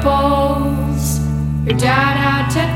apples. Your dad had ten